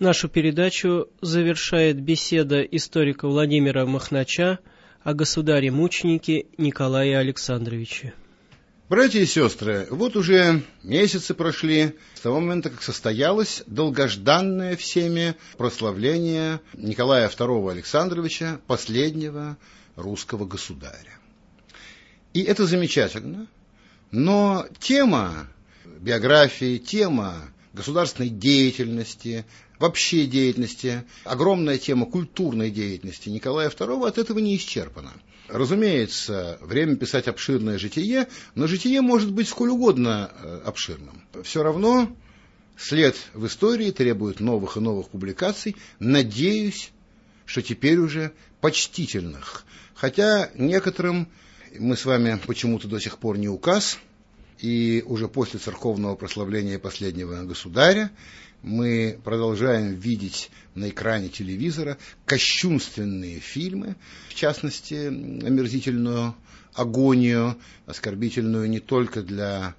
Нашу передачу завершает беседа историка Владимира Махнача о государе-мученике Николае Александровиче. Братья и сестры, вот уже месяцы прошли с того момента, как состоялось долгожданное всеми прославление Николая II Александровича, последнего русского государя. И это замечательно, но тема биографии, тема государственной деятельности, вообще деятельности, огромная тема культурной деятельности Николая II от этого не исчерпана. Разумеется, время писать обширное житие, но житие может быть сколь угодно э, обширным. Все равно след в истории требует новых и новых публикаций. Надеюсь, что теперь уже почтительных. Хотя некоторым мы с вами почему-то до сих пор не указ, и уже после церковного прославления последнего государя мы продолжаем видеть на экране телевизора кощунственные фильмы, в частности, омерзительную агонию, оскорбительную не только для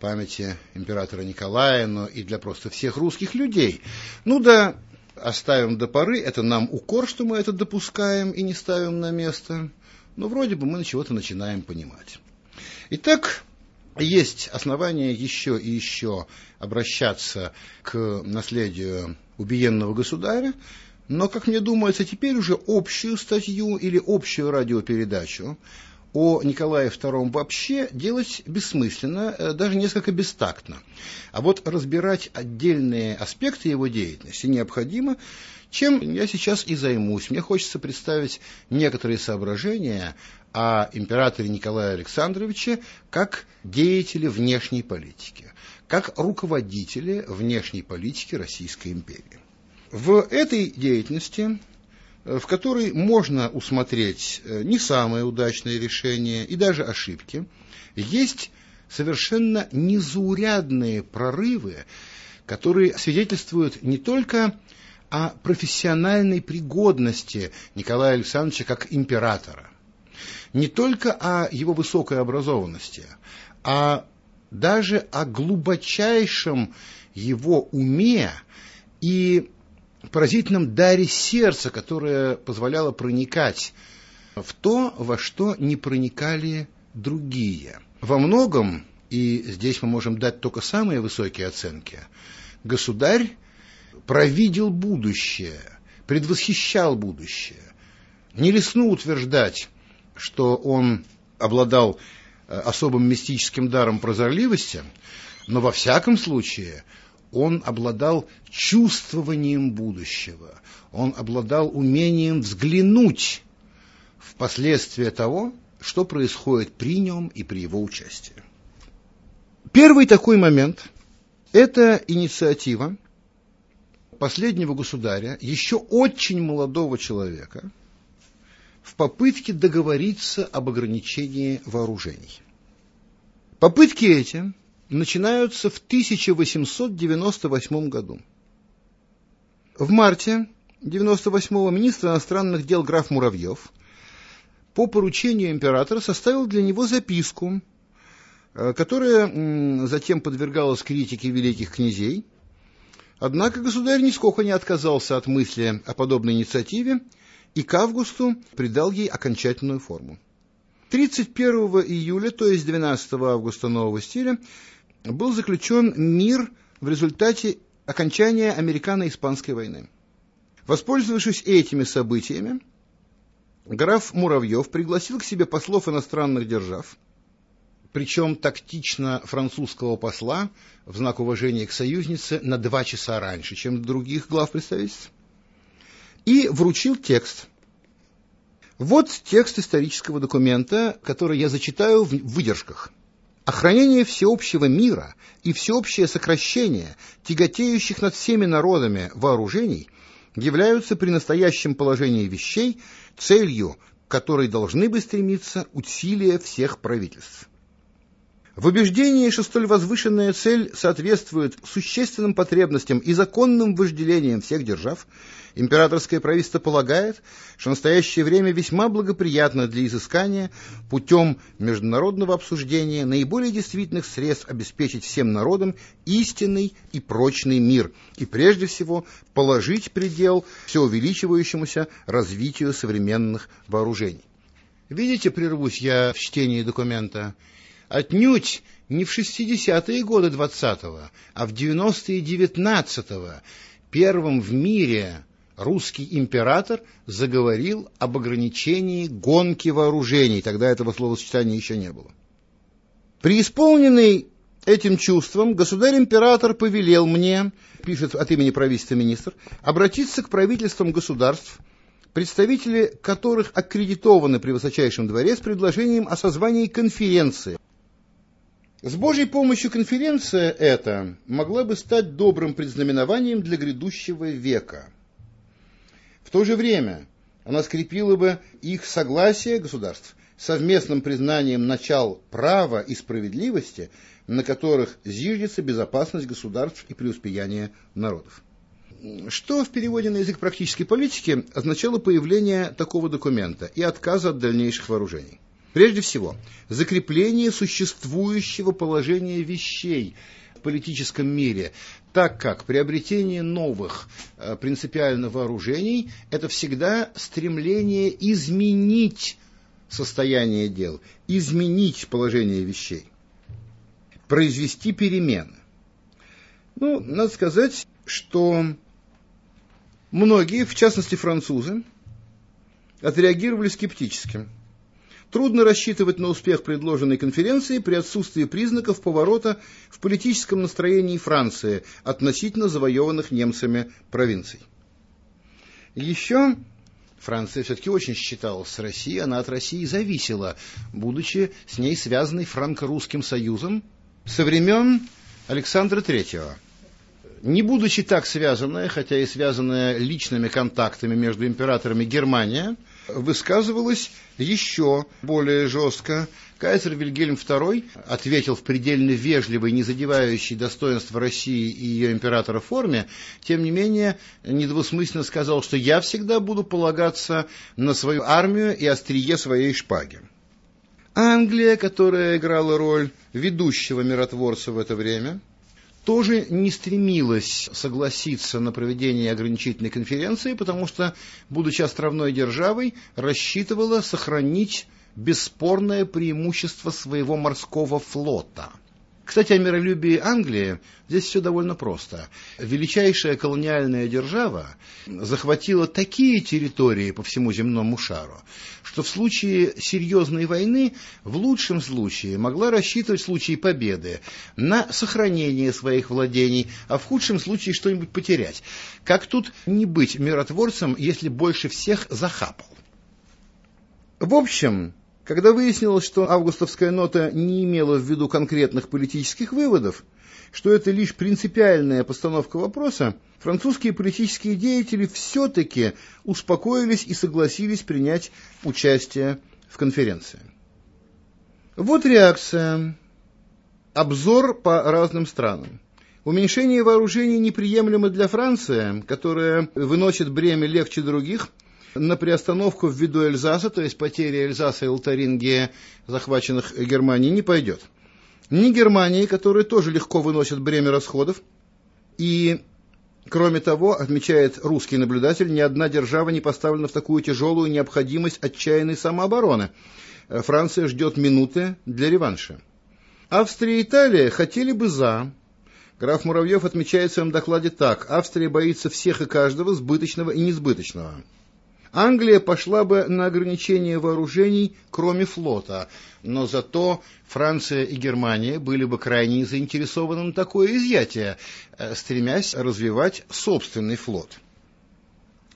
памяти императора Николая, но и для просто всех русских людей. Ну да, оставим до поры, это нам укор, что мы это допускаем и не ставим на место, но вроде бы мы на чего-то начинаем понимать. Итак, есть основания еще и еще обращаться к наследию убиенного государя, но, как мне думается, теперь уже общую статью или общую радиопередачу о Николае II вообще делать бессмысленно, э, даже несколько бестактно. А вот разбирать отдельные аспекты его деятельности необходимо, чем я сейчас и займусь. Мне хочется представить некоторые соображения о императоре Николае Александровиче как деятеле внешней политики, как руководителе внешней политики Российской империи. В этой деятельности, э, в которой можно усмотреть э, не самые удачные решения и даже ошибки, есть совершенно незаурядные прорывы, которые свидетельствуют не только о профессиональной пригодности Николая Александровича как императора, не только о его высокой образованности, а даже о глубочайшем его уме и поразительном даре сердца, которое позволяло проникать в то, во что не проникали другие. Во многом, и здесь мы можем дать только самые высокие оценки, государь провидел будущее, предвосхищал будущее. Не лесну утверждать, что он обладал э, особым мистическим даром прозорливости, но во всяком случае он обладал чувствованием будущего, он обладал умением взглянуть в последствия того, что происходит при нем и при его участии. Первый такой момент – это инициатива последнего государя, еще очень молодого человека – в попытке договориться об ограничении вооружений. Попытки эти начинаются в 1898 году. В марте 98-го министр иностранных дел граф Муравьев по поручению императора составил для него записку, э, которая затем подвергалась критике великих князей. Однако государь нисколько не отказался от мысли о подобной инициативе и к августу придал ей окончательную форму. 31 июля, то есть 12 августа нового стиля, был заключен мир в результате окончания Американо-Испанской войны. Воспользовавшись этими событиями, граф Муравьев пригласил к себе послов иностранных держав, причем тактично французского посла в знак уважения к союзнице на два часа раньше, чем других глав представительств, и вручил текст. Вот текст исторического документа, который я зачитаю в выдержках. Охранение всеобщего мира и всеобщее сокращение тяготеющих над всеми народами вооружений являются при настоящем положении вещей целью, к которой должны бы стремиться усилия всех правительств. В убеждении, что столь возвышенная цель соответствует существенным потребностям и законным вожделениям всех держав, императорское правительство полагает, что настоящее время весьма благоприятно для изыскания путем международного обсуждения наиболее действительных средств обеспечить всем народам истинный и прочный мир, и прежде всего положить предел все увеличивающемуся развитию современных вооружений. Видите, прервусь я в чтении документа, отнюдь не в 60-е годы 20-го, а в 90-е 19-го первым в мире русский император заговорил об ограничении гонки вооружений. Тогда этого словосочетания еще не было. Преисполненный этим чувством государь-император повелел мне, пишет от имени правительства министр, обратиться к правительствам государств, представители которых аккредитованы при высочайшем дворе с предложением о созвании конференции с Божьей помощью конференция эта могла бы стать добрым предзнаменованием для грядущего века. В то же время она скрепила бы их согласие государств совместным признанием начал права и справедливости, на которых зиждется безопасность государств и преуспеяние народов. Что в переводе на язык практической политики означало появление такого документа и отказа от дальнейших вооружений? Прежде всего, закрепление существующего положения вещей в политическом мире, так как приобретение новых э, принципиально вооружений – это всегда стремление изменить состояние дел, изменить положение вещей, произвести перемены. Ну, надо сказать, что многие, в частности французы, отреагировали скептически – Трудно рассчитывать на успех предложенной конференции при отсутствии признаков поворота в политическом настроении Франции относительно завоеванных немцами провинций. Еще Франция все-таки очень считалась с Россией, она от России зависела, будучи с ней связанной франко-русским союзом со времен Александра Третьего. Не будучи так связанная, хотя и связанная личными контактами между императорами Германия – высказывалась еще более жестко. Кайзер Вильгельм II ответил в предельно вежливой, не задевающей достоинства России и ее императора форме, тем не менее недвусмысленно сказал, что я всегда буду полагаться на свою армию и острие своей шпаги. Англия, которая играла роль ведущего миротворца в это время, тоже не стремилась согласиться на проведение ограничительной конференции, потому что, будучи островной державой, рассчитывала сохранить бесспорное преимущество своего морского флота – кстати, о миролюбии Англии здесь все довольно просто. Величайшая колониальная держава захватила такие территории по всему земному шару, что в случае серьезной войны в лучшем случае могла рассчитывать в случае победы на сохранение своих владений, а в худшем случае что-нибудь потерять. Как тут не быть миротворцем, если больше всех захапал? В общем, когда выяснилось, что августовская нота не имела в виду конкретных политических выводов, что это лишь принципиальная постановка вопроса, французские политические деятели все-таки успокоились и согласились принять участие в конференции. Вот реакция. Обзор по разным странам. Уменьшение вооружений неприемлемо для Франции, которая выносит бремя легче других – на приостановку ввиду Эльзаса, то есть потери Эльзаса и Лотарингии, захваченных Германией, не пойдет. Ни Германии, которая тоже легко выносит бремя расходов, и, кроме того, отмечает русский наблюдатель, ни одна держава не поставлена в такую тяжелую необходимость отчаянной самообороны. Франция ждет минуты для реванша. Австрия и Италия хотели бы за. Граф Муравьев отмечает в своем докладе так. Австрия боится всех и каждого, сбыточного и несбыточного. Англия пошла бы на ограничение вооружений, кроме флота, но зато Франция и Германия были бы крайне заинтересованы на такое изъятие, э, стремясь развивать собственный флот.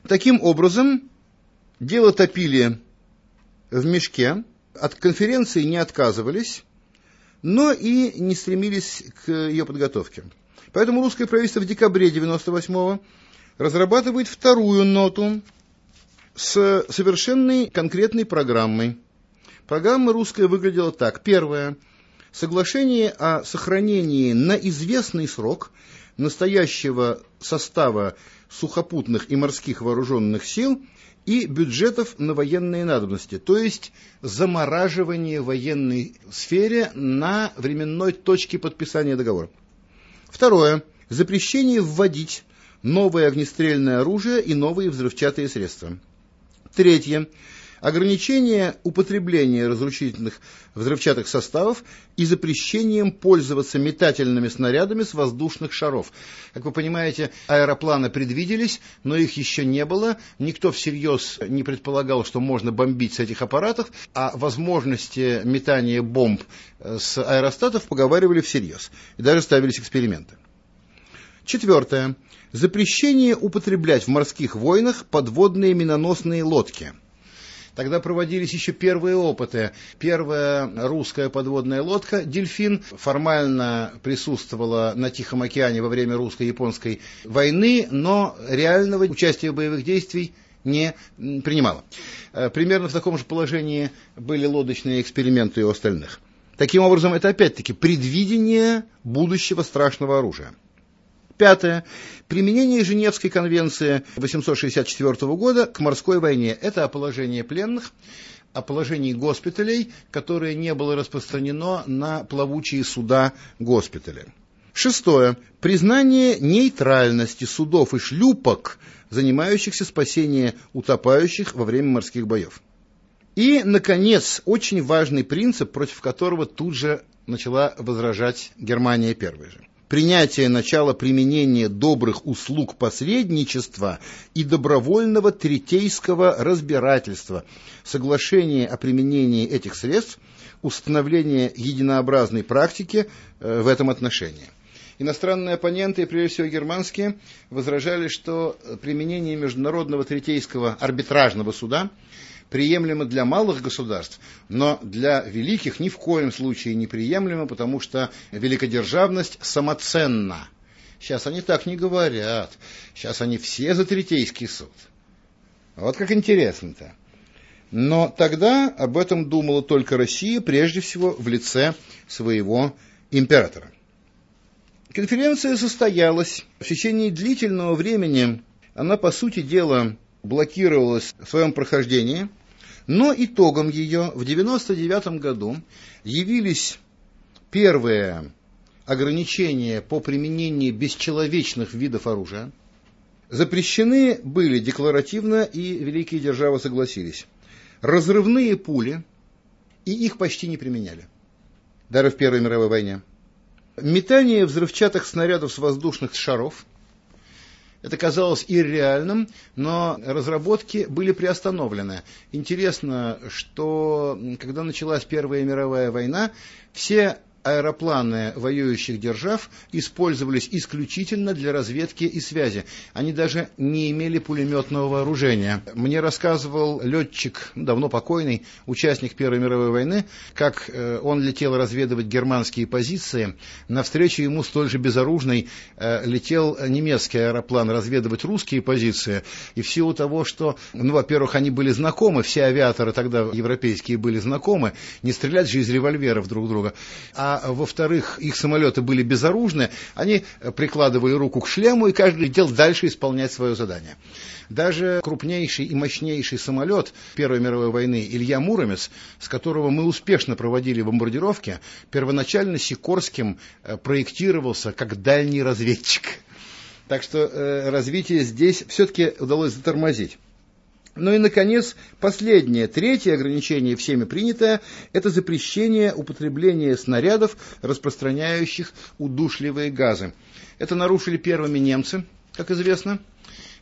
Таким образом, дело топили в мешке, от конференции не отказывались, но и не стремились к ее подготовке. Поэтому русское правительство в декабре 1998 разрабатывает вторую ноту, с совершенной конкретной программой. Программа русская выглядела так. Первое. Соглашение о сохранении на известный срок настоящего состава сухопутных и морских вооруженных сил и бюджетов на военные надобности, то есть замораживание военной сфере на временной точке подписания договора. Второе. Запрещение вводить новое огнестрельное оружие и новые взрывчатые средства. Третье ограничение употребления разрушительных взрывчатых составов и запрещением пользоваться метательными снарядами с воздушных шаров. Как вы понимаете, аэропланы предвиделись, но их еще не было. Никто всерьез не предполагал, что можно бомбить с этих аппаратов, а возможности метания бомб с аэростатов поговаривали всерьез. И даже ставились эксперименты. Четвертое. Запрещение употреблять в морских войнах подводные миноносные лодки – Тогда проводились еще первые опыты. Первая русская подводная лодка «Дельфин» формально присутствовала на Тихом океане во время русско-японской войны, но реального участия в боевых действиях не принимала. Э, примерно в таком же положении были лодочные эксперименты у остальных. Таким образом, это опять-таки предвидение будущего страшного оружия. Пятое. Применение Женевской конвенции 864 года к морской войне. Это о положении пленных, о положении госпиталей, которое не было распространено на плавучие суда госпиталя. Шестое. Признание нейтральности судов и шлюпок, занимающихся спасением утопающих во время морских боев. И, наконец, очень важный принцип, против которого тут же начала возражать Германия первой же принятие начала применения добрых услуг посредничества и добровольного третейского разбирательства, соглашение о применении этих средств, установление единообразной практики э, в этом отношении. Иностранные оппоненты, прежде всего германские, возражали, что применение международного третейского арбитражного суда приемлемо для малых государств, но для великих ни в коем случае не приемлемо, потому что великодержавность самоценна. Сейчас они так не говорят. Сейчас они все за Третейский суд. Вот как интересно-то. Но тогда об этом думала только Россия, прежде всего в лице своего императора. Конференция состоялась. В течение длительного времени она, по сути дела, блокировалась в своем прохождении – но итогом ее в 1999 году явились первые ограничения по применению бесчеловечных видов оружия. Запрещены были декларативно, и великие державы согласились. Разрывные пули, и их почти не применяли. Даже в Первой мировой войне. Метание взрывчатых снарядов с воздушных шаров – это казалось ирреальным, но разработки были приостановлены. Интересно, что когда началась Первая мировая война, все аэропланы воюющих держав использовались исключительно для разведки и связи. Они даже не имели пулеметного вооружения. Мне рассказывал летчик, давно покойный, участник Первой мировой войны, как э, он летел разведывать германские позиции. Навстречу ему столь же безоружный э, летел немецкий аэроплан разведывать русские позиции. И в силу того, что, ну, во-первых, они были знакомы, все авиаторы тогда европейские были знакомы, не стрелять же из револьверов друг друга. А а во-вторых, их самолеты были безоружны, они прикладывали руку к шлему, и каждый летел дальше исполнять свое задание. Даже крупнейший и мощнейший самолет Первой мировой войны Илья Муромец, с которого мы успешно проводили бомбардировки, первоначально Сикорским э, проектировался как дальний разведчик. Так что э, развитие здесь все-таки удалось затормозить. Ну и, наконец, последнее, третье ограничение, всеми принятое, это запрещение употребления снарядов, распространяющих удушливые газы. Это нарушили первыми немцы, как известно,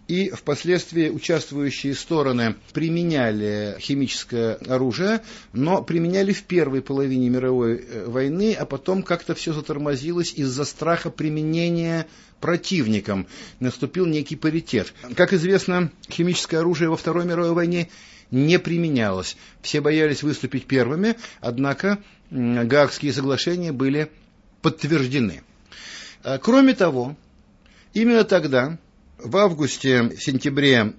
и впоследствии участвующие стороны применяли химическое оружие, но применяли в первой половине мировой э, войны, а потом как-то все затормозилось из-за страха применения противником. Наступил некий паритет. Как известно, химическое оружие во Второй мировой войне не применялось. Все боялись выступить первыми, однако Гаагские соглашения были подтверждены. Э, кроме того, именно тогда в августе-сентябре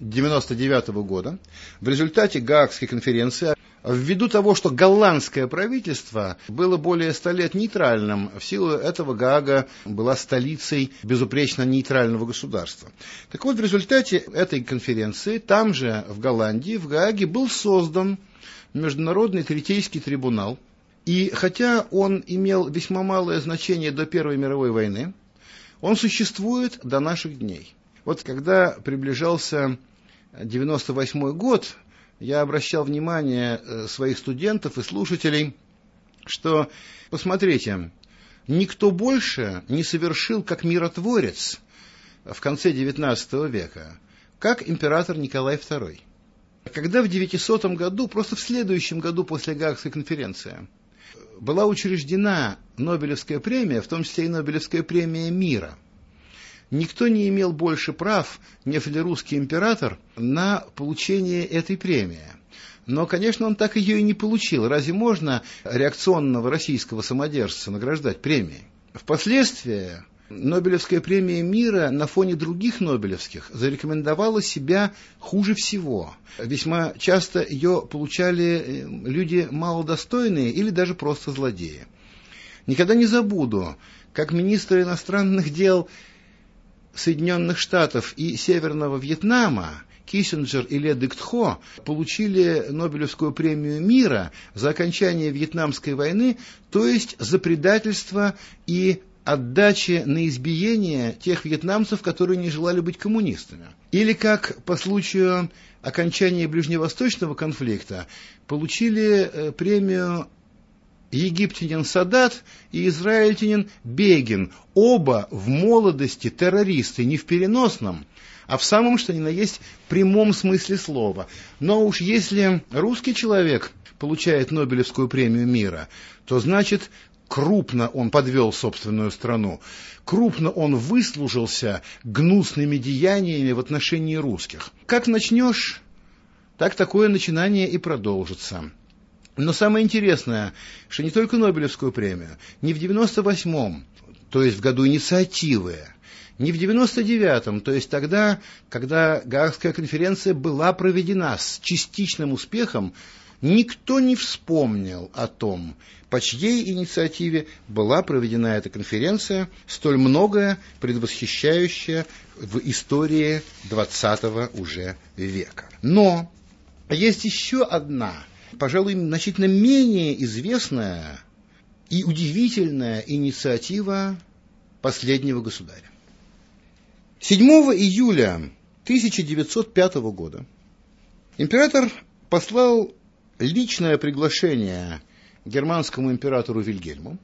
1999 года в результате Гаагской конференции Ввиду того, что голландское правительство было более ста лет нейтральным, в силу этого Гаага была столицей безупречно нейтрального государства. Так вот, в результате этой конференции, там же, в Голландии, в Гааге, был создан Международный Третейский трибунал, и хотя он имел весьма малое значение до Первой мировой войны, он существует до наших дней. Вот когда приближался 98 год, я обращал внимание э, своих студентов и слушателей, что, посмотрите, никто больше не совершил как миротворец в конце XIX века, как император Николай II. Когда в 900 году, просто в следующем году после Гаагской конференции, была учреждена Нобелевская премия, в том числе и Нобелевская премия мира – никто не имел больше прав, нежели русский император, на получение этой премии. Но, конечно, он так ее и не получил. Разве можно реакционного российского самодержца награждать премией? Впоследствии Нобелевская премия мира на фоне других Нобелевских зарекомендовала себя хуже всего. Весьма часто ее получали э, люди малодостойные или даже просто злодеи. Никогда не забуду, как министр иностранных дел Соединенных Штатов и Северного Вьетнама Киссинджер и Ле Дектхо получили Нобелевскую премию мира за окончание Вьетнамской войны, то есть за предательство и отдачи на избиение тех вьетнамцев, которые не желали быть коммунистами. Или как по случаю окончания ближневосточного конфликта получили э, премию египтянин Садат и израильтянин Бегин, оба в молодости террористы, не в переносном, а в самом, что ни на есть, прямом смысле слова. Но уж если русский человек получает Нобелевскую премию мира, то значит крупно он подвел собственную страну, крупно он выслужился гнусными деяниями в отношении русских. Как начнешь, так такое начинание и продолжится. Но самое интересное, что не только Нобелевскую премию, не в 98-м, то есть в году инициативы, не в 99-м, то есть тогда, когда Гаагская конференция была проведена с частичным успехом, никто не вспомнил о том, по чьей инициативе была проведена эта конференция, столь многое предвосхищающее в истории XX уже века. Но есть еще одна пожалуй, значительно менее известная и удивительная инициатива последнего государя. 7 июля 1905 года император послал личное приглашение германскому императору Вильгельму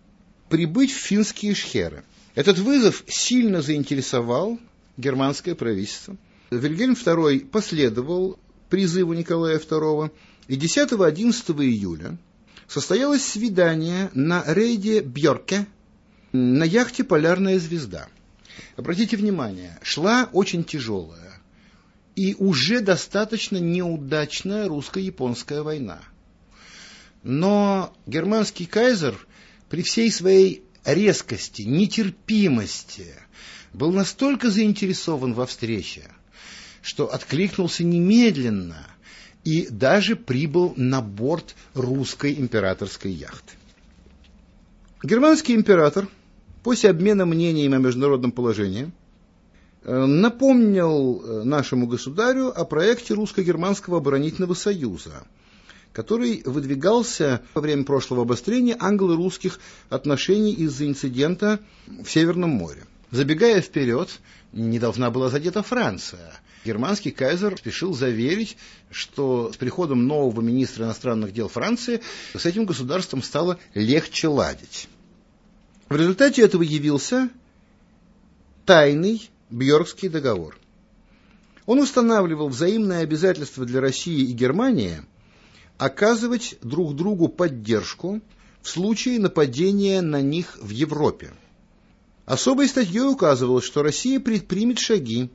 прибыть в финские шхеры. Этот вызов сильно заинтересовал германское правительство. Вильгельм II последовал призыву Николая II и 10-11 июля состоялось свидание на рейде Бьорке на яхте «Полярная звезда». Обратите внимание, шла очень тяжелая и уже достаточно неудачная русско-японская война. Но германский кайзер при всей своей резкости, нетерпимости был настолько заинтересован во встрече, что откликнулся немедленно – и даже прибыл на борт русской императорской яхты. Германский император после обмена мнениями о международном положении э, напомнил э, нашему государю о проекте русско-германского оборонительного союза, который выдвигался во время прошлого обострения англо-русских отношений из-за инцидента в Северном море. Забегая вперед, не должна была задета Франция – германский кайзер спешил заверить, что с приходом нового министра иностранных дел Франции с этим государством стало легче ладить. В результате этого явился тайный Бьоркский договор. Он устанавливал взаимное обязательство для России и Германии оказывать друг другу поддержку в случае нападения на них в Европе. Особой статьей указывалось, что Россия предпримет шаги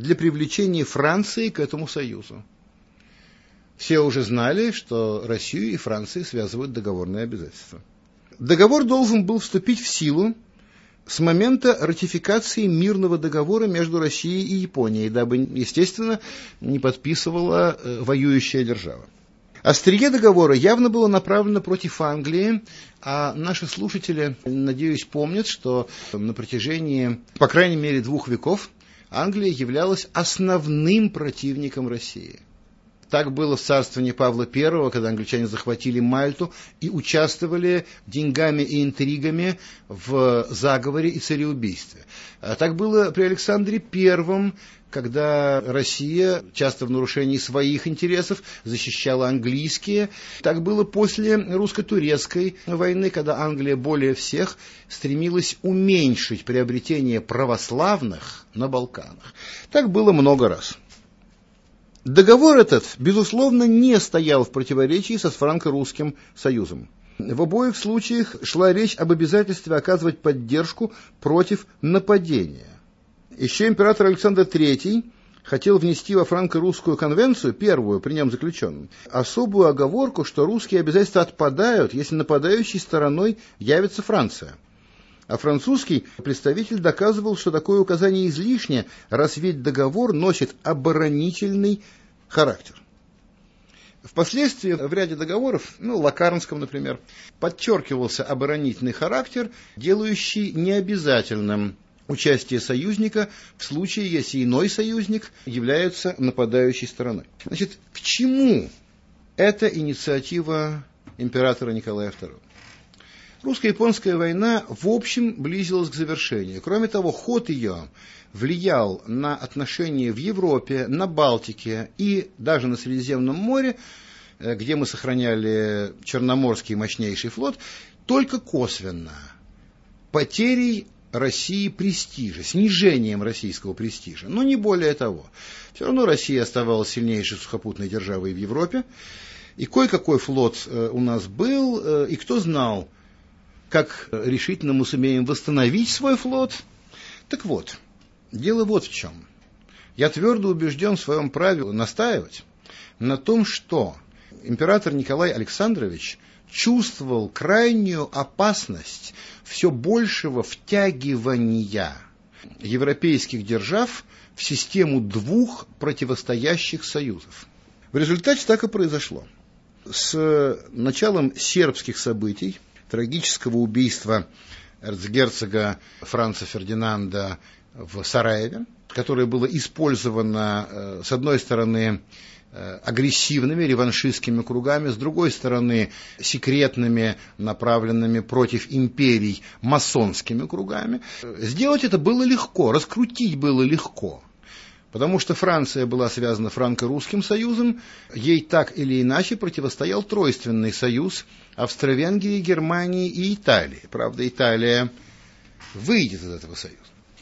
для привлечения Франции к этому союзу. Все уже знали, что Россию и Францию связывают договорные обязательства. Договор должен был вступить в силу с момента ратификации мирного договора между Россией и Японией, дабы, естественно, не подписывала э, воюющая держава. Острие договора явно было направлено против Англии, а наши слушатели, надеюсь, помнят, что на протяжении, по крайней мере, двух веков Англия являлась основным противником России. Так было в царствовании Павла I, когда англичане захватили Мальту и участвовали деньгами и интригами в заговоре и цареубийстве. А так было при Александре I, когда Россия, часто в нарушении своих интересов, защищала английские. Так было после русско-турецкой войны, когда Англия более всех стремилась уменьшить приобретение православных на Балканах. Так было много раз. Договор этот, безусловно, не стоял в противоречии со франко-русским союзом. В обоих случаях шла речь об обязательстве оказывать поддержку против нападения. Еще император Александр III хотел внести во франко-русскую конвенцию, первую при нем заключенную, особую оговорку, что русские обязательства отпадают, если нападающей стороной явится Франция. А французский представитель доказывал, что такое указание излишне, раз ведь договор носит оборонительный характер. Впоследствии в ряде договоров, ну, Лакарнском, например, подчеркивался оборонительный характер, делающий необязательным участие союзника в случае, если иной союзник является нападающей стороной. Значит, к чему эта инициатива императора Николая II? Русско-японская война в общем близилась к завершению. Кроме того, ход ее влиял на отношения в Европе, на Балтике и даже на Средиземном море, э, где мы сохраняли Черноморский мощнейший флот, только косвенно. Потерей России престижа, снижением российского престижа, но не более того. Все равно Россия оставалась сильнейшей сухопутной державой в Европе, и кое-какой флот э, у нас был, э, и кто знал, как решительно мы сумеем восстановить свой флот. Так вот, дело вот в чем. Я твердо убежден в своем праве настаивать на том, что император Николай Александрович чувствовал крайнюю опасность все большего втягивания европейских держав в систему двух противостоящих союзов. В результате так и произошло. С началом сербских событий трагического убийства эрцгерцога Франца Фердинанда в Сараеве, которое было использовано, э, с одной стороны, агрессивными реваншистскими кругами, с другой стороны, секретными, направленными против империй масонскими кругами. Сделать это было легко, раскрутить было легко. Потому что Франция была связана франко-русским союзом, ей так или иначе противостоял тройственный союз Австро-Венгрии, Германии и Италии. Правда, Италия выйдет из этого союза.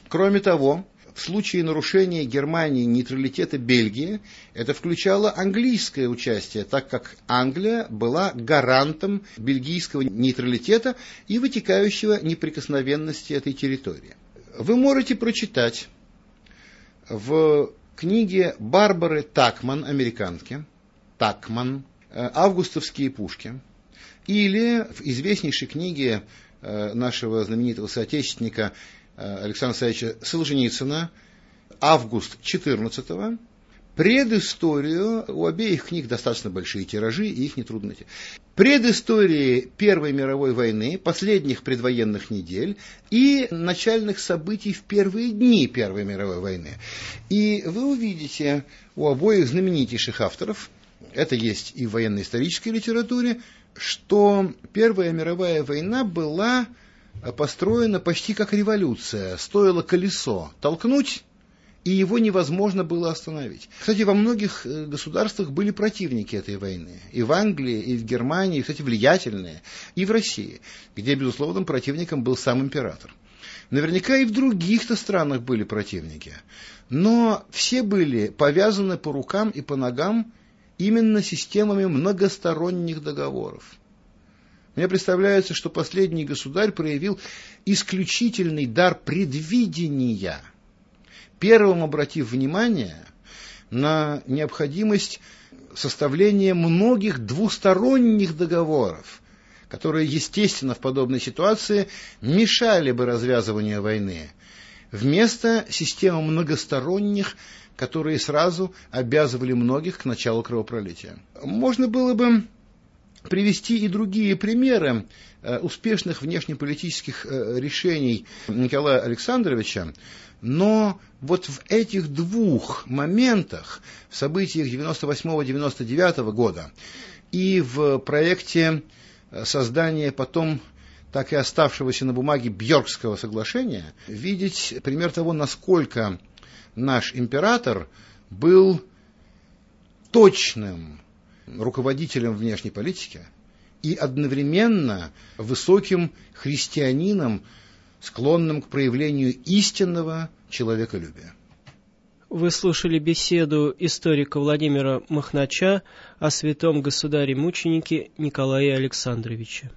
Кроме того, в случае нарушения Германии нейтралитета Бельгии, это включало английское участие, так как Англия была гарантом бельгийского нейтралитета и вытекающего неприкосновенности этой территории. Вы можете прочитать в книге Барбары Такман, американки, Такман, э, «Августовские пушки», или в известнейшей книге э, нашего знаменитого соотечественника Александра Савича Солженицына «Август 14 Предысторию, у обеих книг достаточно большие тиражи, и их нетрудно найти. Предыстории Первой мировой войны, последних предвоенных недель и начальных событий в первые дни Первой мировой войны. И вы увидите у обоих знаменитейших авторов, это есть и в военно-исторической литературе, что Первая мировая война была построена почти как революция. Стоило колесо толкнуть, и его невозможно было остановить. Кстати, во многих э, государствах были противники этой войны. И в Англии, и в Германии, и, кстати, влиятельные, и в России, где, безусловным противником был сам император. Наверняка и в других-то странах были противники. Но все были повязаны по рукам и по ногам именно системами многосторонних договоров. Мне представляется, что последний государь проявил исключительный дар предвидения – первым обратив внимание на необходимость составления многих двусторонних договоров, которые, естественно, в подобной ситуации мешали бы развязыванию войны. вместо системы многосторонних, которые сразу обязывали многих к началу кровопролития. Можно было бы привести и другие примеры э, успешных внешнеполитических э, решений Николая Александровича, но вот в этих двух моментах, в событиях 98-99 года и в проекте э, создания потом так и оставшегося на бумаге Бьоркского соглашения, видеть пример того, насколько наш император был точным руководителем внешней политики и одновременно высоким христианином, склонным к проявлению истинного человеколюбия. Вы слушали беседу историка Владимира Махнача о святом государе-мученике Николае Александровиче.